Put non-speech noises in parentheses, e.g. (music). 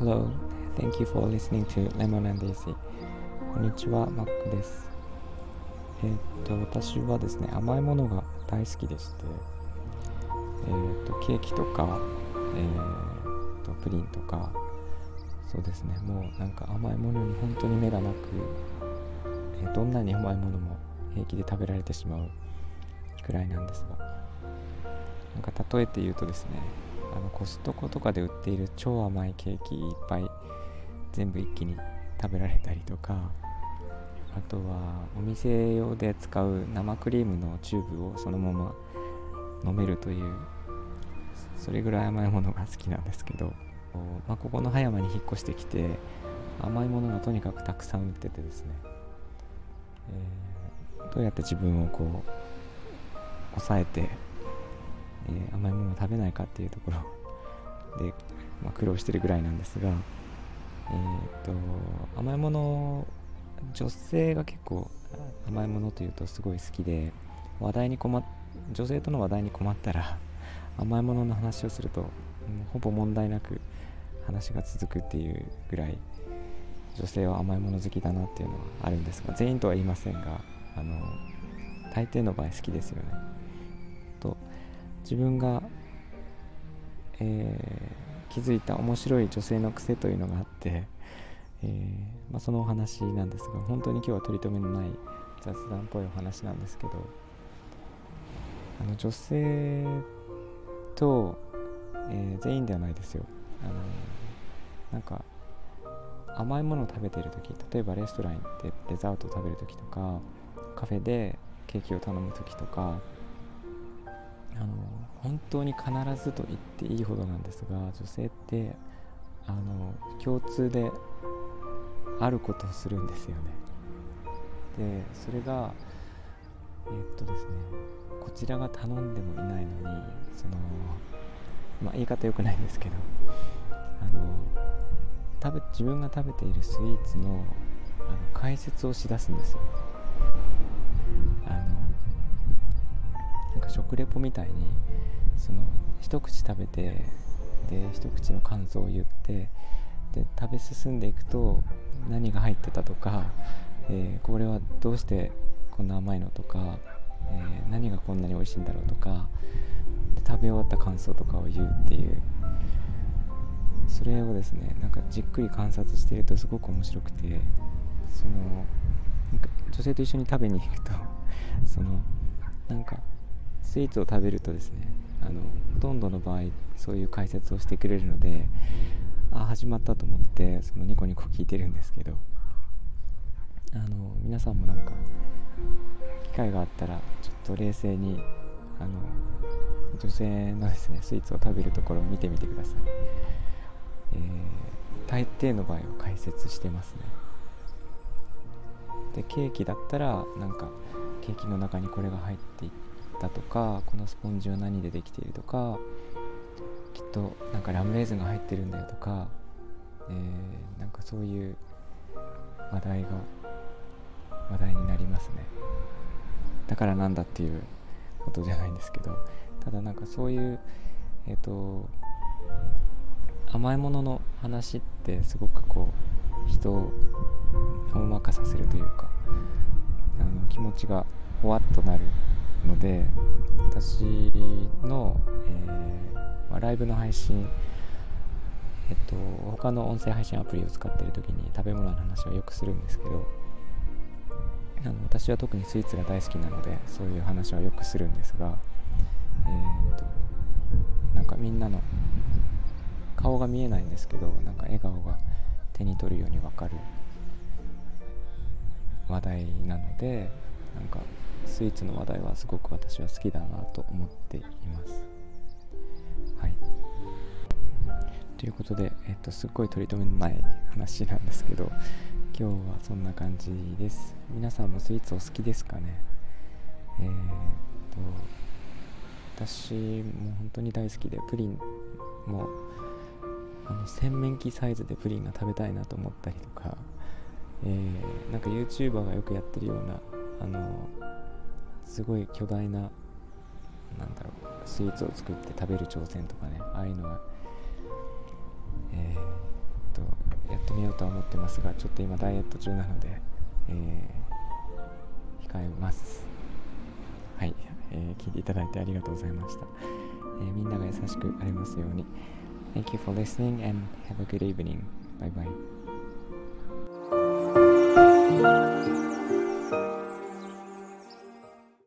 Hello, thank you for listening to Lemon and Daisy. こんにちは、マックです。えー、っと、私はですね、甘いものが大好きでしてえー、っと、ケーキとか、えー、っと、プリンとかそうですね、もうなんか甘いものに本当に目がなく、えどんなに甘いものも平気で食べられてしまうくらいなんですがか例えて言うとですねあのコストコとかで売っている超甘いケーキいっぱい全部一気に食べられたりとかあとはお店用で使う生クリームのチューブをそのまま飲めるというそれぐらい甘いものが好きなんですけど、まあ、ここの葉山に引っ越してきて甘いものがとにかくたくさん売っててですね、えー、どうやって自分をこう抑えてえー、甘いものを食べないかっていうところ (laughs) で、まあ、苦労してるぐらいなんですが、えーと、甘いもの女性が結構甘いものというとすごい好きで話題に困っ女性との話題に困ったら (laughs) 甘いものの話をすると、ほぼ問題なく話が続くっていうぐらい女性は甘いもの好きだなっていうのはあるんですが全員とは言いませんがあの大抵の場合好きですよね。自分が、えー、気づいた面白い女性の癖というのがあって、えー、まあ、そのお話なんですが本当に今日は取り留めのない雑談っぽいお話なんですけどあの女性と、えー、全員ではないですよ。あのなんか甘いものを食べてる時例えばレストラン行ってデザートを食べる時とかカフェでケーキを頼む時とかあの本当に必ずと言っていいほどなんですが女性ってあの共通であることをするんですよね。でそれがえー、っとですねこちらが頼んでもいないのにそのまあ言い方良くないんですけどあの食べ自分が食べているスイーツのあの解説をしだすんですよ。あのなんか食レポみたいにその一口食べてで一口の感想を言ってで食べ進んでいくと何が入ってたとか、えー、これはどうしてこんな甘いのとか、えー、何がこんなに美味しいんだろうとかで食べ終わった感想とかを言うっていう。それをですねなんかじっくり観察してるとすごく面白くてその女性と一緒に食べに行くとそのなんかスイーツを食べるとですねあのほとんどの場合そういう解説をしてくれるのであ始まったと思ってそのニコニコ聞いてるんですけどあの皆さんもなんか機会があったらちょっと冷静にあの女性のですねスイーツを食べるところを見てみてください、えー、大抵の場合は解説してますね。でケーキだったらなんかケーキの中にこれが入っていてだとかこのスポンジは何でできているとかきっとなんかラムレーズンが入ってるんだよとか、えー、なんかそういう話題が話題になりますね。だからなんだっていうことじゃないんですけどただなんかそういうえっ、ー、と甘いものの話ってすごくこう人を大まかさせるというかあの気持ちがほわっとなるので私の、えー、まあ、ライブの配信えっと他の音声配信アプリを使ってる時に食べ物の話はよくするんですけどあの私は特にスイーツが大好きなのでそういう話はよくするんですがえー、っとなんかみんなの顔が見えないんですけどなんか笑顔が手に取るように分かる話題なのでなんかスイーツの話題はすごく私は好きだなと思っています。はい。ということで、えっと、すっごい取り留めのない話なんですけど、今日はそんな感じです。皆さんもスイーツお好きですかね？えー、っと、私も本当に大好きで、プリンも、あの洗面器サイズでプリンが食べたいなと思ったりとか、えー、なんか YouTuber がよくやってるようなあのすごい巨大ななんだろうスイーツを作って食べる挑戦とかねああいうのはえー、っとやってみようとは思ってますがちょっと今ダイエット中なので、えー、控えますはい、えー、聞いていただいてありがとうございました、えー、みんなが優しくありますように Thank you for listening and have a good evening. Bye bye.